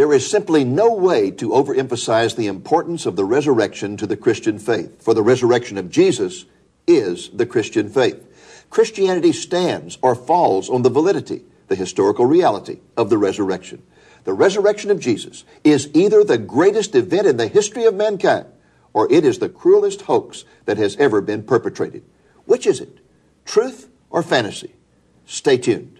There is simply no way to overemphasize the importance of the resurrection to the Christian faith, for the resurrection of Jesus is the Christian faith. Christianity stands or falls on the validity, the historical reality of the resurrection. The resurrection of Jesus is either the greatest event in the history of mankind or it is the cruelest hoax that has ever been perpetrated. Which is it? Truth or fantasy? Stay tuned.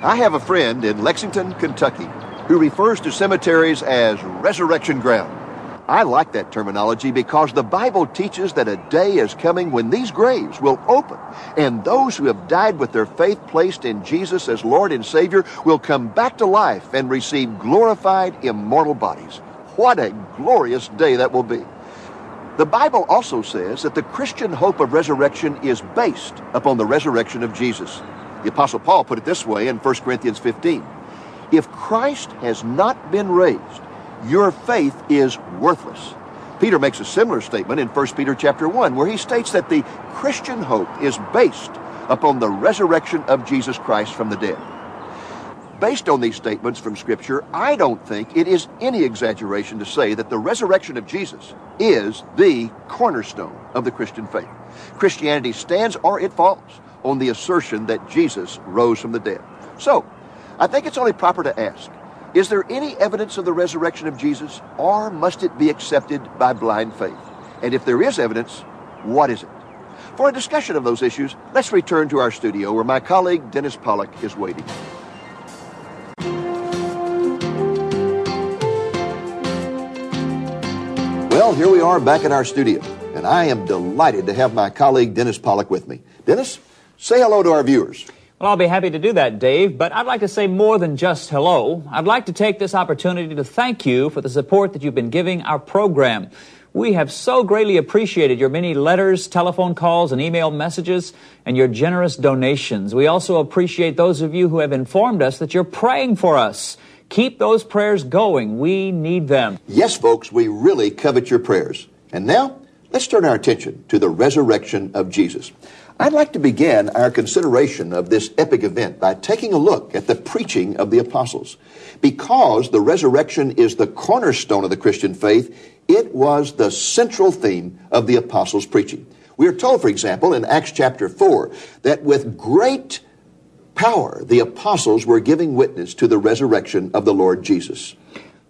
I have a friend in Lexington, Kentucky, who refers to cemeteries as resurrection ground. I like that terminology because the Bible teaches that a day is coming when these graves will open and those who have died with their faith placed in Jesus as Lord and Savior will come back to life and receive glorified, immortal bodies. What a glorious day that will be. The Bible also says that the Christian hope of resurrection is based upon the resurrection of Jesus. The Apostle Paul put it this way in 1 Corinthians 15 If Christ has not been raised, your faith is worthless. Peter makes a similar statement in 1 Peter chapter 1 where he states that the Christian hope is based upon the resurrection of Jesus Christ from the dead. Based on these statements from Scripture, I don't think it is any exaggeration to say that the resurrection of Jesus is the cornerstone of the Christian faith. Christianity stands or it falls on the assertion that Jesus rose from the dead. So, I think it's only proper to ask is there any evidence of the resurrection of Jesus, or must it be accepted by blind faith? And if there is evidence, what is it? For a discussion of those issues, let's return to our studio where my colleague Dennis Pollock is waiting. Well, here we are back in our studio, and I am delighted to have my colleague Dennis Pollock with me. Dennis, say hello to our viewers. Well, I'll be happy to do that, Dave, but I'd like to say more than just hello. I'd like to take this opportunity to thank you for the support that you've been giving our program. We have so greatly appreciated your many letters, telephone calls, and email messages, and your generous donations. We also appreciate those of you who have informed us that you're praying for us. Keep those prayers going. We need them. Yes, folks, we really covet your prayers. And now, let's turn our attention to the resurrection of Jesus. I'd like to begin our consideration of this epic event by taking a look at the preaching of the apostles. Because the resurrection is the cornerstone of the Christian faith, it was the central theme of the apostles' preaching. We are told, for example, in Acts chapter 4, that with great power the apostles were giving witness to the resurrection of the Lord Jesus.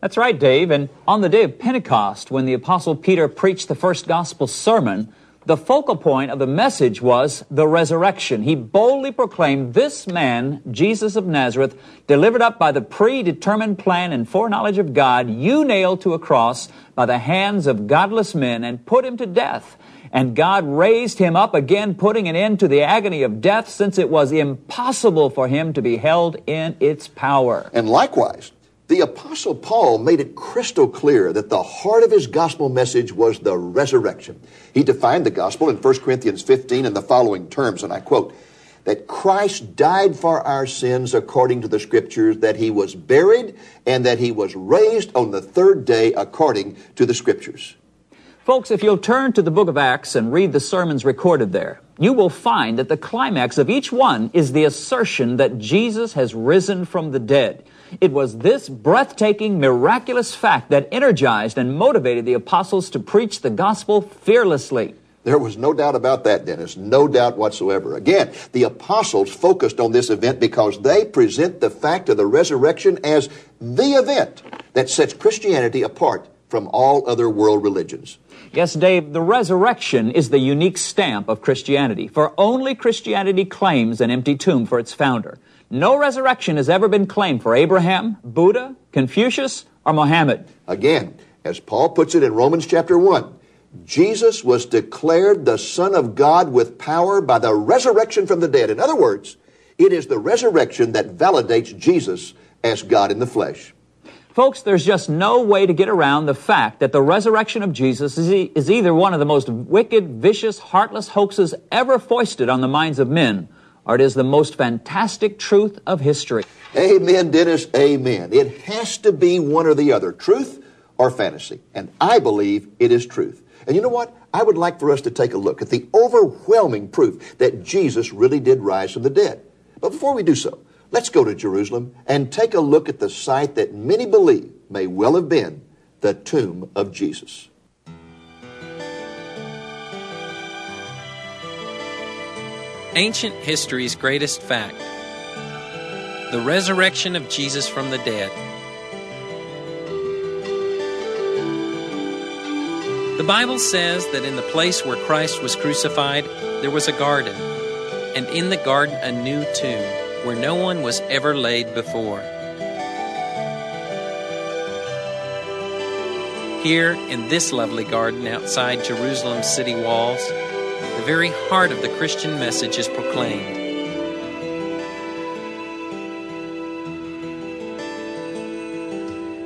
That's right, Dave. And on the day of Pentecost, when the apostle Peter preached the first gospel sermon, the focal point of the message was the resurrection. He boldly proclaimed this man, Jesus of Nazareth, delivered up by the predetermined plan and foreknowledge of God, you nailed to a cross by the hands of godless men and put him to death. And God raised him up again, putting an end to the agony of death, since it was impossible for him to be held in its power. And likewise, the Apostle Paul made it crystal clear that the heart of his gospel message was the resurrection. He defined the gospel in 1 Corinthians 15 in the following terms, and I quote, that Christ died for our sins according to the scriptures, that he was buried, and that he was raised on the third day according to the scriptures. Folks, if you'll turn to the book of Acts and read the sermons recorded there, you will find that the climax of each one is the assertion that Jesus has risen from the dead. It was this breathtaking, miraculous fact that energized and motivated the apostles to preach the gospel fearlessly. There was no doubt about that, Dennis. No doubt whatsoever. Again, the apostles focused on this event because they present the fact of the resurrection as the event that sets Christianity apart from all other world religions. Yes, Dave, the resurrection is the unique stamp of Christianity, for only Christianity claims an empty tomb for its founder. No resurrection has ever been claimed for Abraham, Buddha, Confucius, or Mohammed. Again, as Paul puts it in Romans chapter 1, Jesus was declared the Son of God with power by the resurrection from the dead. In other words, it is the resurrection that validates Jesus as God in the flesh. Folks, there's just no way to get around the fact that the resurrection of Jesus is, e- is either one of the most wicked, vicious, heartless hoaxes ever foisted on the minds of men, or it is the most fantastic truth of history. Amen, Dennis. Amen. It has to be one or the other, truth or fantasy. And I believe it is truth. And you know what? I would like for us to take a look at the overwhelming proof that Jesus really did rise from the dead. But before we do so, let's go to Jerusalem and take a look at the site that many believe may well have been the tomb of Jesus. Ancient history's greatest fact the resurrection of Jesus from the dead. The Bible says that in the place where Christ was crucified, there was a garden, and in the garden a new tomb where no one was ever laid before. Here, in this lovely garden outside Jerusalem's city walls, the very heart of the Christian message is proclaimed.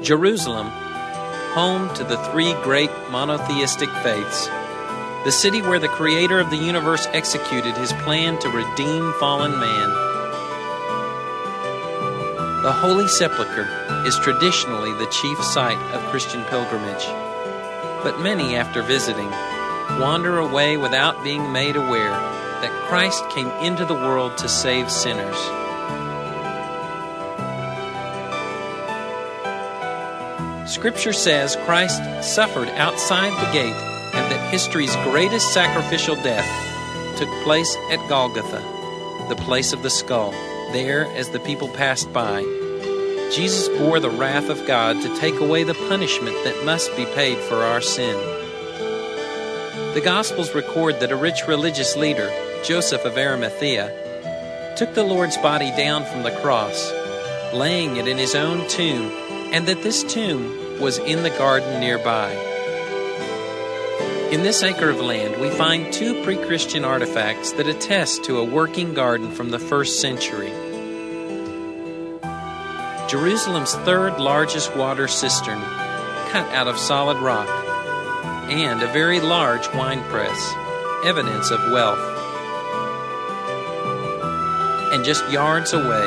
Jerusalem, home to the three great monotheistic faiths, the city where the creator of the universe executed his plan to redeem fallen man. The Holy Sepulchre is traditionally the chief site of Christian pilgrimage, but many, after visiting, wander away without being made aware that Christ came into the world to save sinners. Scripture says Christ suffered outside the gate and that history's greatest sacrificial death took place at Golgotha, the place of the skull. There, as the people passed by, Jesus bore the wrath of God to take away the punishment that must be paid for our sin. The Gospels record that a rich religious leader, Joseph of Arimathea, took the Lord's body down from the cross, laying it in his own tomb, and that this tomb was in the garden nearby. In this acre of land, we find two pre Christian artifacts that attest to a working garden from the first century. Jerusalem's third largest water cistern, cut out of solid rock, and a very large wine press, evidence of wealth. And just yards away,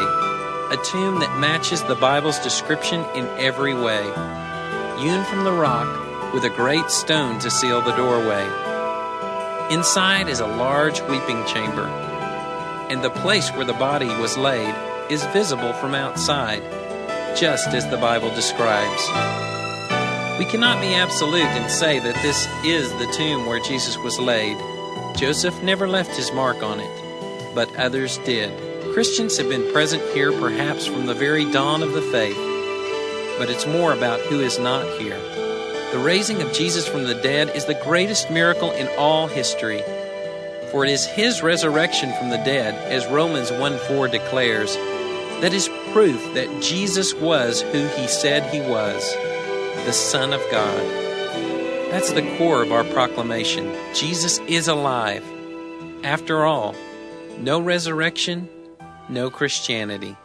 a tomb that matches the Bible's description in every way, hewn from the rock with a great stone to seal the doorway. Inside is a large weeping chamber, and the place where the body was laid is visible from outside, just as the Bible describes. We cannot be absolute and say that this is the tomb where Jesus was laid. Joseph never left his mark on it, but others did. Christians have been present here perhaps from the very dawn of the faith, but it's more about who is not here. The raising of Jesus from the dead is the greatest miracle in all history. For it is his resurrection from the dead, as Romans 1 4 declares, that is proof that Jesus was who he said he was the Son of God. That's the core of our proclamation. Jesus is alive. After all, no resurrection, no Christianity.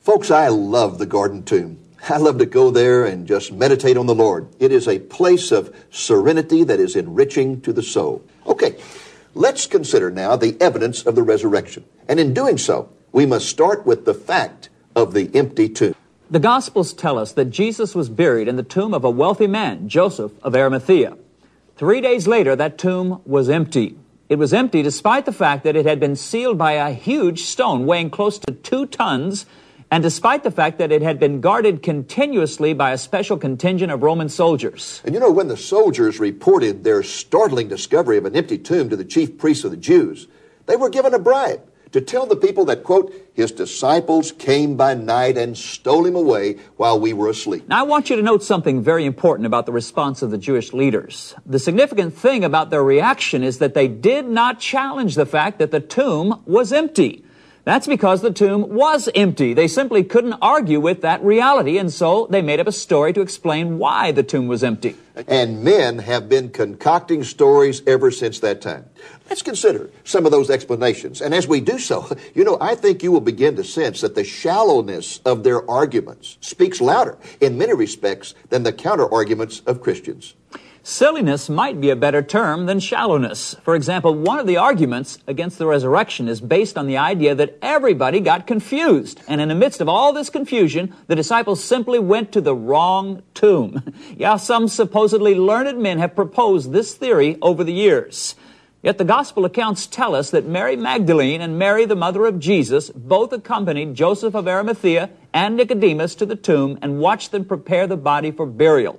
Folks, I love the Garden Tomb. I love to go there and just meditate on the Lord. It is a place of serenity that is enriching to the soul. Okay, let's consider now the evidence of the resurrection. And in doing so, we must start with the fact of the empty tomb. The Gospels tell us that Jesus was buried in the tomb of a wealthy man, Joseph of Arimathea. Three days later, that tomb was empty. It was empty despite the fact that it had been sealed by a huge stone weighing close to two tons, and despite the fact that it had been guarded continuously by a special contingent of Roman soldiers. And you know, when the soldiers reported their startling discovery of an empty tomb to the chief priests of the Jews, they were given a bribe to tell the people that, quote, his disciples came by night and stole him away while we were asleep. Now, I want you to note something very important about the response of the Jewish leaders. The significant thing about their reaction is that they did not challenge the fact that the tomb was empty. That's because the tomb was empty. They simply couldn't argue with that reality, and so they made up a story to explain why the tomb was empty. And men have been concocting stories ever since that time. Let's consider some of those explanations. And as we do so, you know, I think you will begin to sense that the shallowness of their arguments speaks louder in many respects than the counter arguments of Christians. Silliness might be a better term than shallowness. For example, one of the arguments against the resurrection is based on the idea that everybody got confused. And in the midst of all this confusion, the disciples simply went to the wrong tomb. yeah, some supposedly learned men have proposed this theory over the years. Yet the gospel accounts tell us that Mary Magdalene and Mary, the mother of Jesus, both accompanied Joseph of Arimathea and Nicodemus to the tomb and watched them prepare the body for burial.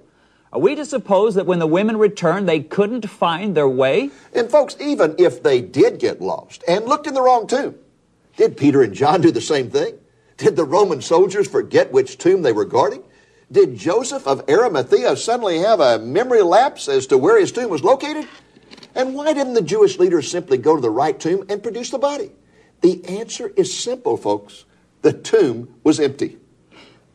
Are we to suppose that when the women returned, they couldn't find their way? And, folks, even if they did get lost and looked in the wrong tomb, did Peter and John do the same thing? Did the Roman soldiers forget which tomb they were guarding? Did Joseph of Arimathea suddenly have a memory lapse as to where his tomb was located? And why didn't the Jewish leaders simply go to the right tomb and produce the body? The answer is simple, folks. The tomb was empty.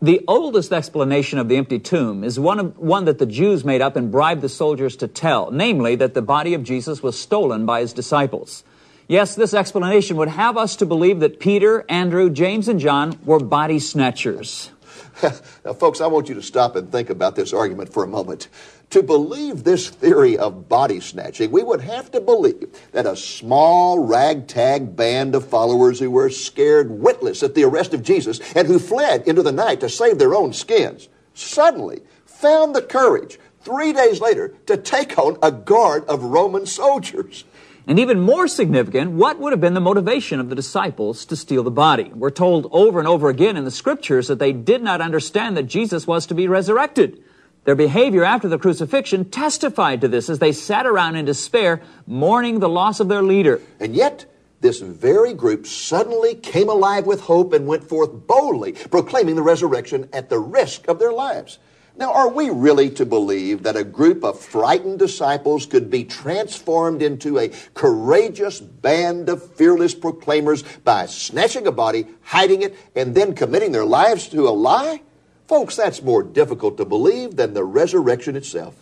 The oldest explanation of the empty tomb is one, of, one that the Jews made up and bribed the soldiers to tell, namely that the body of Jesus was stolen by his disciples. Yes, this explanation would have us to believe that Peter, Andrew, James, and John were body snatchers. now, folks, I want you to stop and think about this argument for a moment. To believe this theory of body snatching, we would have to believe that a small ragtag band of followers who were scared witless at the arrest of Jesus and who fled into the night to save their own skins suddenly found the courage three days later to take on a guard of Roman soldiers. And even more significant, what would have been the motivation of the disciples to steal the body? We're told over and over again in the scriptures that they did not understand that Jesus was to be resurrected. Their behavior after the crucifixion testified to this as they sat around in despair, mourning the loss of their leader. And yet, this very group suddenly came alive with hope and went forth boldly, proclaiming the resurrection at the risk of their lives. Now, are we really to believe that a group of frightened disciples could be transformed into a courageous band of fearless proclaimers by snatching a body, hiding it, and then committing their lives to a lie? Folks, that's more difficult to believe than the resurrection itself.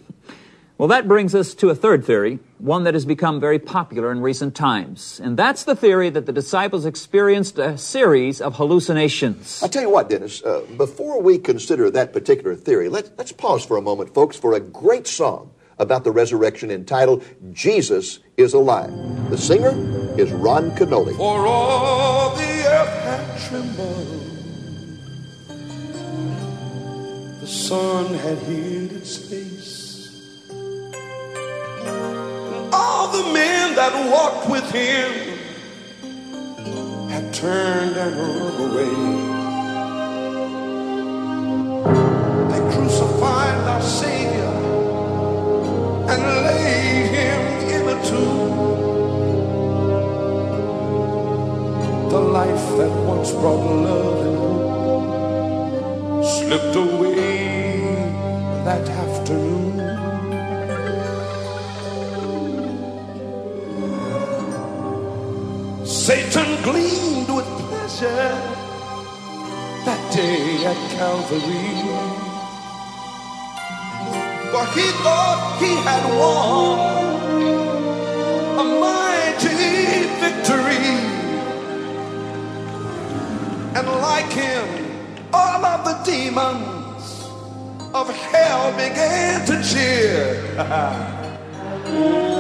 Well, that brings us to a third theory, one that has become very popular in recent times. And that's the theory that the disciples experienced a series of hallucinations. I tell you what, Dennis, uh, before we consider that particular theory, let, let's pause for a moment, folks, for a great song about the resurrection entitled Jesus is Alive. The singer is Ron Kenoly. For all the earth had trembled the sun had hid its face. And all the men that walked with him had turned and run away. They crucified our Savior and laid him in a tomb. The life that once brought love and hope slipped away that afternoon. Satan gleamed with pleasure that day at Calvary. For he thought he had won a mighty victory. And like him, the demons of hell began to cheer.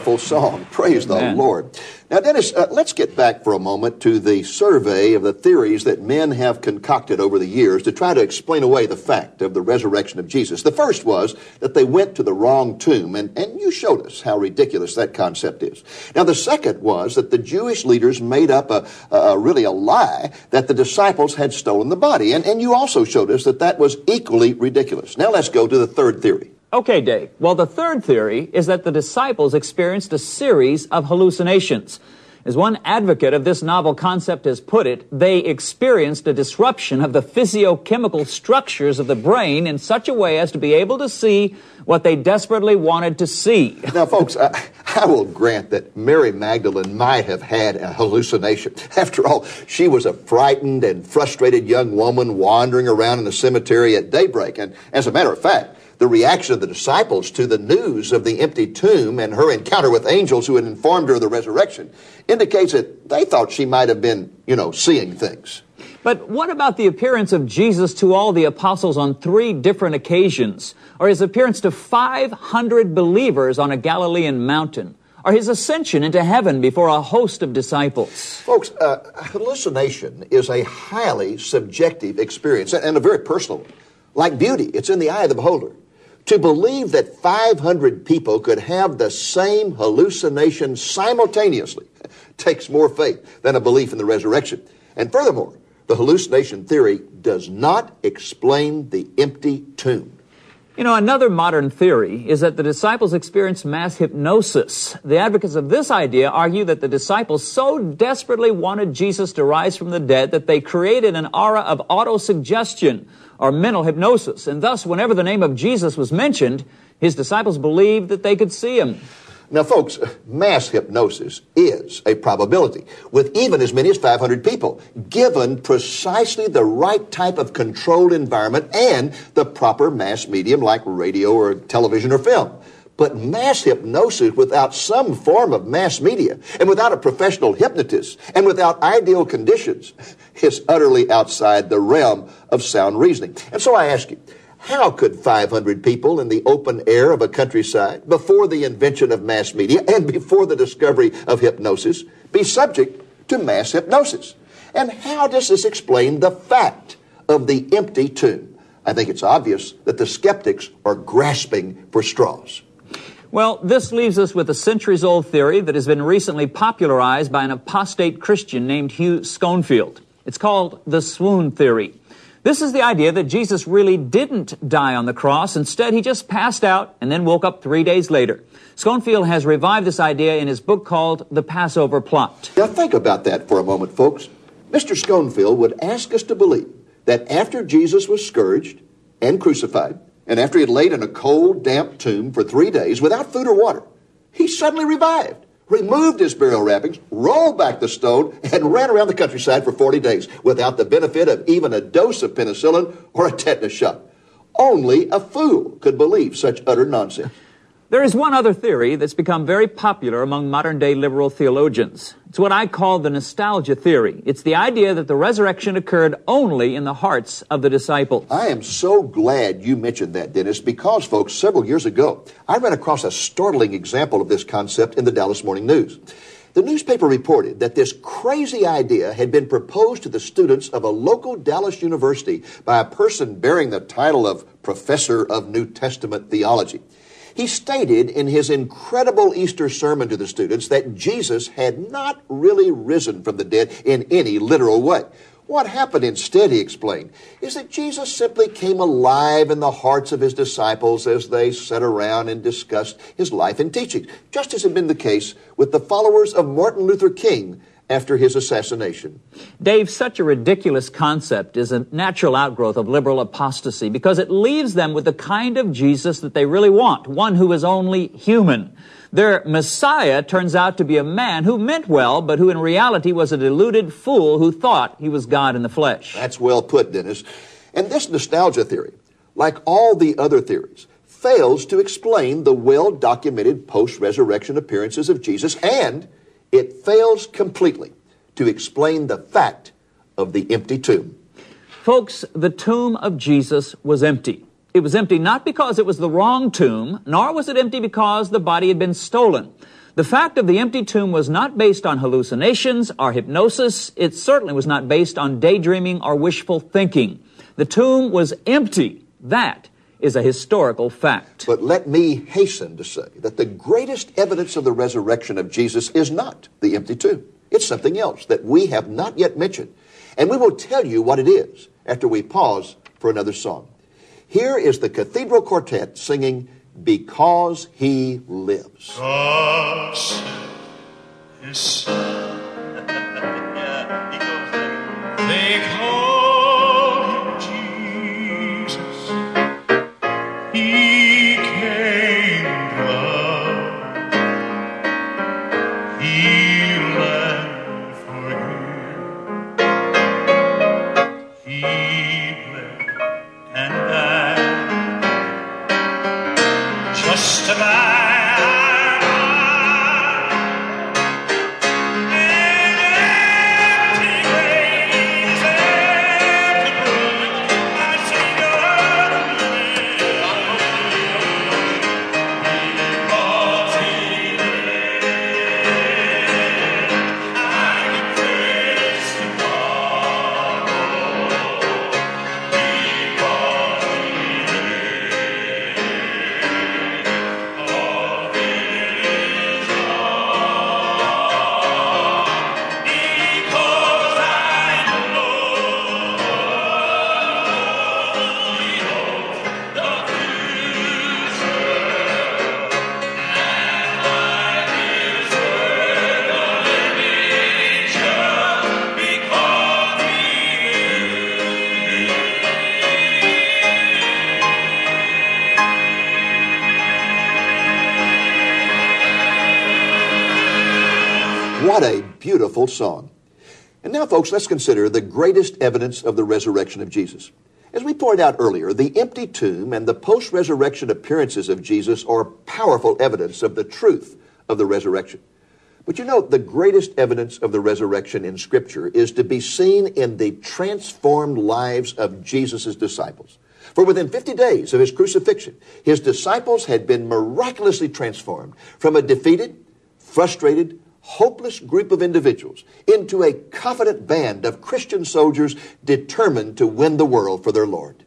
powerful song. Praise Amen. the Lord. Now, Dennis, uh, let's get back for a moment to the survey of the theories that men have concocted over the years to try to explain away the fact of the resurrection of Jesus. The first was that they went to the wrong tomb, and, and you showed us how ridiculous that concept is. Now, the second was that the Jewish leaders made up a, a really a lie that the disciples had stolen the body, and, and you also showed us that that was equally ridiculous. Now, let's go to the third theory. Okay, Dave. Well, the third theory is that the disciples experienced a series of hallucinations. As one advocate of this novel concept has put it, they experienced a disruption of the physiochemical structures of the brain in such a way as to be able to see what they desperately wanted to see. Now, folks, I, I will grant that Mary Magdalene might have had a hallucination. After all, she was a frightened and frustrated young woman wandering around in the cemetery at daybreak. And as a matter of fact, the reaction of the disciples to the news of the empty tomb and her encounter with angels who had informed her of the resurrection indicates that they thought she might have been, you know, seeing things. But what about the appearance of Jesus to all the apostles on three different occasions? Or his appearance to 500 believers on a Galilean mountain? Or his ascension into heaven before a host of disciples? Folks, uh, hallucination is a highly subjective experience and a very personal one. Like beauty, it's in the eye of the beholder. To believe that 500 people could have the same hallucination simultaneously takes more faith than a belief in the resurrection. And furthermore, the hallucination theory does not explain the empty tomb. You know, another modern theory is that the disciples experienced mass hypnosis. The advocates of this idea argue that the disciples so desperately wanted Jesus to rise from the dead that they created an aura of autosuggestion or mental hypnosis. And thus, whenever the name of Jesus was mentioned, his disciples believed that they could see him. Now, folks, mass hypnosis is a probability with even as many as 500 people, given precisely the right type of controlled environment and the proper mass medium like radio or television or film. But mass hypnosis without some form of mass media and without a professional hypnotist and without ideal conditions is utterly outside the realm of sound reasoning. And so I ask you, how could 500 people in the open air of a countryside, before the invention of mass media and before the discovery of hypnosis, be subject to mass hypnosis? And how does this explain the fact of the empty tomb? I think it's obvious that the skeptics are grasping for straws. Well, this leaves us with a centuries old theory that has been recently popularized by an apostate Christian named Hugh Schonfield. It's called the swoon theory. This is the idea that Jesus really didn't die on the cross. Instead, he just passed out and then woke up three days later. Schonfield has revived this idea in his book called The Passover Plot. Now, think about that for a moment, folks. Mr. Schonfield would ask us to believe that after Jesus was scourged and crucified, and after he had laid in a cold, damp tomb for three days without food or water, he suddenly revived, removed his burial wrappings, rolled back the stone, and ran around the countryside for 40 days without the benefit of even a dose of penicillin or a tetanus shot. Only a fool could believe such utter nonsense. There is one other theory that's become very popular among modern day liberal theologians. It's what I call the nostalgia theory. It's the idea that the resurrection occurred only in the hearts of the disciples. I am so glad you mentioned that, Dennis, because, folks, several years ago, I ran across a startling example of this concept in the Dallas Morning News. The newspaper reported that this crazy idea had been proposed to the students of a local Dallas university by a person bearing the title of Professor of New Testament Theology. He stated in his incredible Easter sermon to the students that Jesus had not really risen from the dead in any literal way. What happened instead, he explained, is that Jesus simply came alive in the hearts of his disciples as they sat around and discussed his life and teachings, just as had been the case with the followers of Martin Luther King after his assassination. Dave, such a ridiculous concept is a natural outgrowth of liberal apostasy because it leaves them with the kind of Jesus that they really want, one who is only human. Their Messiah turns out to be a man who meant well, but who in reality was a deluded fool who thought he was God in the flesh. That's well put, Dennis. And this nostalgia theory, like all the other theories, fails to explain the well documented post resurrection appearances of Jesus, and it fails completely to explain the fact of the empty tomb. Folks, the tomb of Jesus was empty. It was empty not because it was the wrong tomb, nor was it empty because the body had been stolen. The fact of the empty tomb was not based on hallucinations or hypnosis. It certainly was not based on daydreaming or wishful thinking. The tomb was empty. That is a historical fact. But let me hasten to say that the greatest evidence of the resurrection of Jesus is not the empty tomb. It's something else that we have not yet mentioned. And we will tell you what it is after we pause for another song. Here is the Cathedral Quartet singing Because He Lives. Folks, let's consider the greatest evidence of the resurrection of Jesus. As we pointed out earlier, the empty tomb and the post resurrection appearances of Jesus are powerful evidence of the truth of the resurrection. But you know, the greatest evidence of the resurrection in Scripture is to be seen in the transformed lives of Jesus' disciples. For within 50 days of his crucifixion, his disciples had been miraculously transformed from a defeated, frustrated, hopeless group of individuals into a confident band of Christian soldiers determined to win the world for their Lord.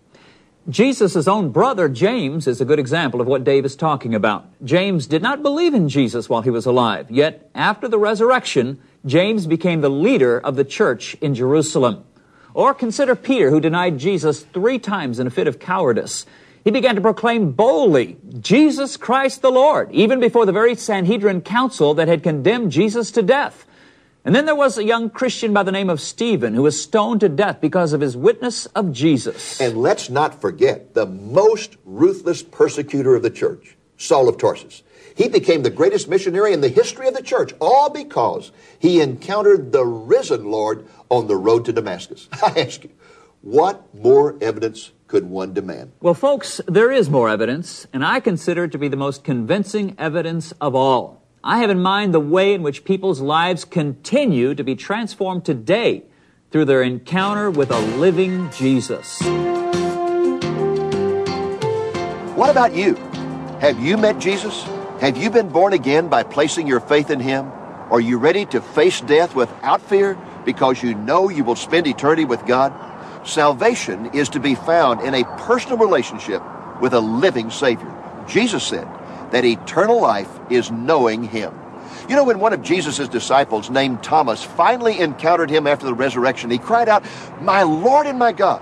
Jesus' own brother, James, is a good example of what Dave is talking about. James did not believe in Jesus while he was alive, yet after the resurrection, James became the leader of the church in Jerusalem. Or consider Peter, who denied Jesus three times in a fit of cowardice. He began to proclaim boldly, Jesus Christ the Lord, even before the very Sanhedrin council that had condemned Jesus to death. And then there was a young Christian by the name of Stephen who was stoned to death because of his witness of Jesus. And let's not forget the most ruthless persecutor of the church, Saul of Tarsus. He became the greatest missionary in the history of the church, all because he encountered the risen Lord on the road to Damascus. I ask you, what more evidence could one demand? Well, folks, there is more evidence, and I consider it to be the most convincing evidence of all. I have in mind the way in which people's lives continue to be transformed today through their encounter with a living Jesus. What about you? Have you met Jesus? Have you been born again by placing your faith in Him? Are you ready to face death without fear because you know you will spend eternity with God? Salvation is to be found in a personal relationship with a living Savior. Jesus said, that eternal life is knowing Him. You know, when one of Jesus' disciples named Thomas finally encountered him after the resurrection, he cried out, My Lord and my God.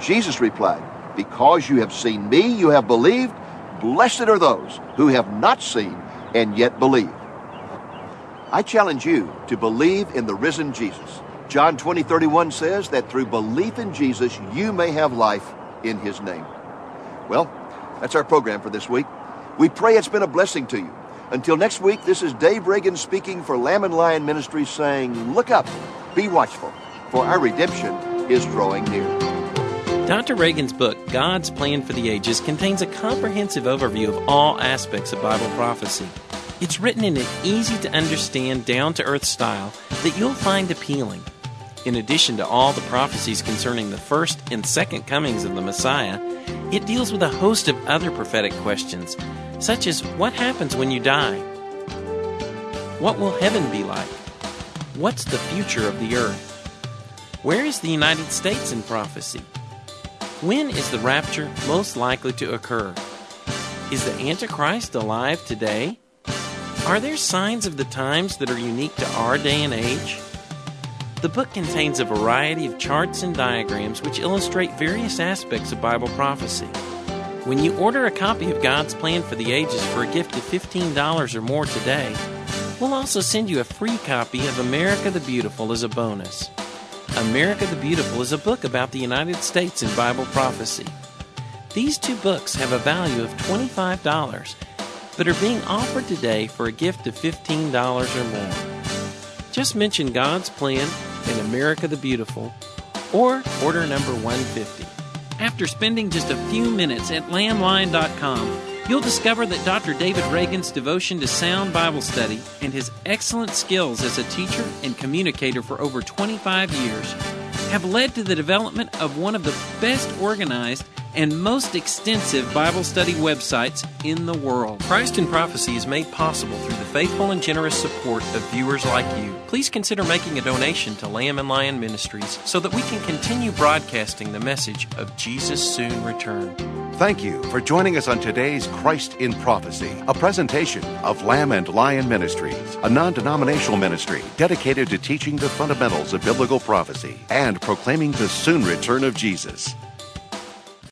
Jesus replied, Because you have seen me, you have believed. Blessed are those who have not seen and yet believe. I challenge you to believe in the risen Jesus. John 20, 31 says that through belief in Jesus, you may have life in his name. Well, that's our program for this week. We pray it's been a blessing to you. Until next week, this is Dave Reagan speaking for Lamb and Lion Ministries saying, Look up, be watchful, for our redemption is drawing near. Dr. Reagan's book, God's Plan for the Ages, contains a comprehensive overview of all aspects of Bible prophecy. It's written in an easy to understand, down to earth style that you'll find appealing. In addition to all the prophecies concerning the first and second comings of the Messiah, it deals with a host of other prophetic questions, such as what happens when you die? What will heaven be like? What's the future of the earth? Where is the United States in prophecy? When is the rapture most likely to occur? Is the Antichrist alive today? Are there signs of the times that are unique to our day and age? The book contains a variety of charts and diagrams which illustrate various aspects of Bible prophecy. When you order a copy of God's Plan for the Ages for a gift of $15 or more today, we'll also send you a free copy of America the Beautiful as a bonus. America the Beautiful is a book about the United States and Bible prophecy. These two books have a value of $25, but are being offered today for a gift of $15 or more. Just mention God's Plan and America the Beautiful, or order number 150. After spending just a few minutes at lamblion.com, you'll discover that Dr. David Reagan's devotion to sound Bible study and his excellent skills as a teacher and communicator for over 25 years have led to the development of one of the best organized and most extensive Bible study websites in the world. Christ in Prophecy is made possible through the faithful and generous support of viewers like you. Please consider making a donation to Lamb and Lion Ministries so that we can continue broadcasting the message of Jesus' soon return. Thank you for joining us on today's Christ in Prophecy, a presentation of Lamb and Lion Ministries, a non denominational ministry dedicated to teaching the fundamentals of biblical prophecy and proclaiming the soon return of Jesus.